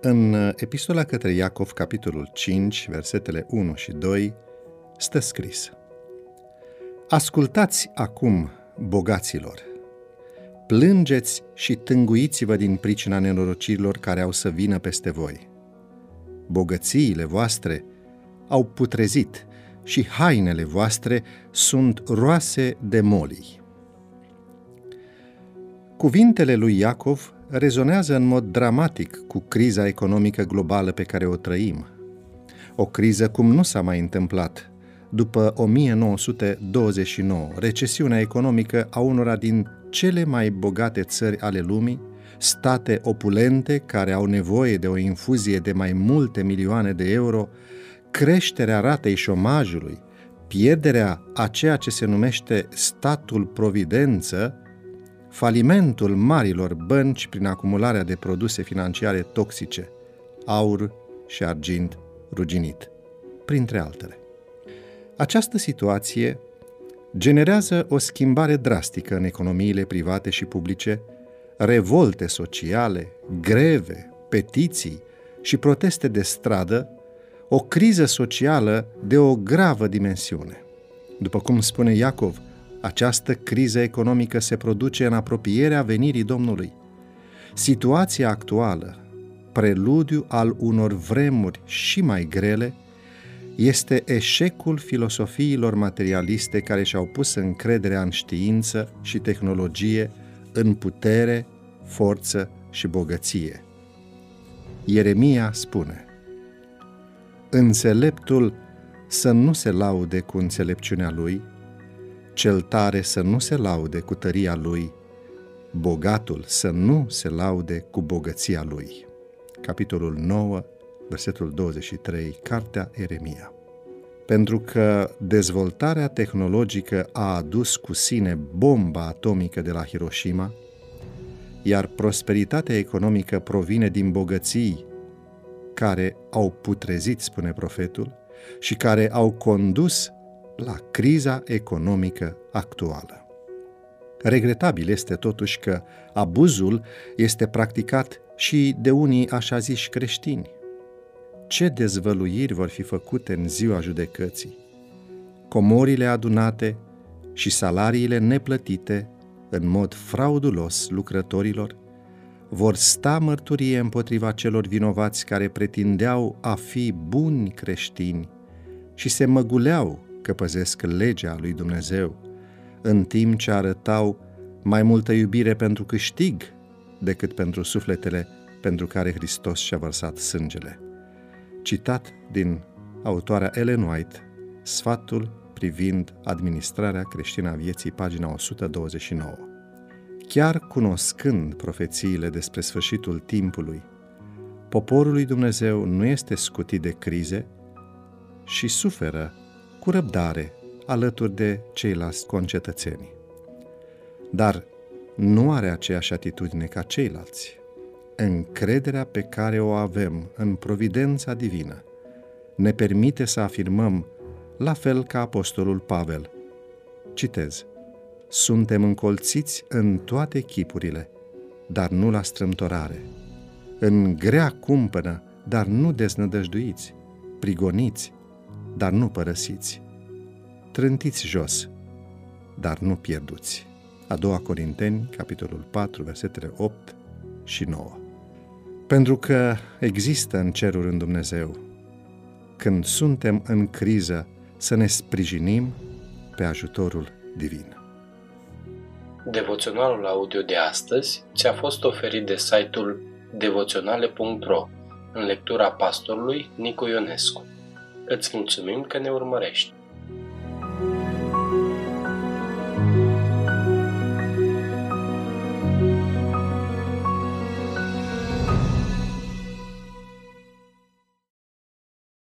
În epistola către Iacov, capitolul 5, versetele 1 și 2, stă scris Ascultați acum, bogaților, plângeți și tânguiți-vă din pricina nenorocirilor care au să vină peste voi. Bogățiile voastre au putrezit și hainele voastre sunt roase de molii. Cuvintele lui Iacov rezonează în mod dramatic cu criza economică globală pe care o trăim. O criză cum nu s-a mai întâmplat după 1929, recesiunea economică a unora din cele mai bogate țări ale lumii, state opulente care au nevoie de o infuzie de mai multe milioane de euro, creșterea ratei șomajului, pierderea a ceea ce se numește statul providență, falimentul marilor bănci prin acumularea de produse financiare toxice, aur și argint ruginit, printre altele. Această situație generează o schimbare drastică în economiile private și publice, revolte sociale, greve, petiții și proteste de stradă, o criză socială de o gravă dimensiune. După cum spune Iacov, această criză economică se produce în apropierea venirii Domnului. Situația actuală, preludiu al unor vremuri și mai grele, este eșecul filosofiilor materialiste care și-au pus încrederea în știință și tehnologie, în putere, forță și bogăție. Ieremia spune Înțeleptul să nu se laude cu înțelepciunea lui, cel tare să nu se laude cu tăria lui, bogatul să nu se laude cu bogăția lui. Capitolul 9, versetul 23, Cartea Eremia. Pentru că dezvoltarea tehnologică a adus cu sine bomba atomică de la Hiroshima, iar prosperitatea economică provine din bogății care au putrezit, spune profetul, și care au condus la criza economică actuală. Regretabil este totuși că abuzul este practicat și de unii așa ziși creștini. Ce dezvăluiri vor fi făcute în ziua judecății? Comorile adunate și salariile neplătite în mod fraudulos lucrătorilor vor sta mărturie împotriva celor vinovați care pretindeau a fi buni creștini și se măguleau că păzesc legea lui Dumnezeu, în timp ce arătau mai multă iubire pentru câștig decât pentru sufletele pentru care Hristos și-a vărsat sângele. Citat din autoarea Ellen White, Sfatul privind administrarea creștină a vieții, pagina 129. Chiar cunoscând profețiile despre sfârșitul timpului, poporul lui Dumnezeu nu este scutit de crize și suferă cu răbdare alături de ceilalți concetățeni. Dar nu are aceeași atitudine ca ceilalți. Încrederea pe care o avem în providența divină ne permite să afirmăm, la fel ca apostolul Pavel. Citez. Suntem încolțiți în toate chipurile, dar nu la strâmtorare, în grea cumpănă, dar nu deznădăjduiți, prigoniți, dar nu părăsiți. Trântiți jos, dar nu pierduți. A doua Corinteni, capitolul 4, versetele 8 și 9. Pentru că există în ceruri în Dumnezeu, când suntem în criză, să ne sprijinim pe ajutorul divin. Devoționalul audio de astăzi ți-a fost oferit de site-ul devoționale.ro în lectura pastorului Nicu Ionescu. Îți mulțumim că ne urmărești!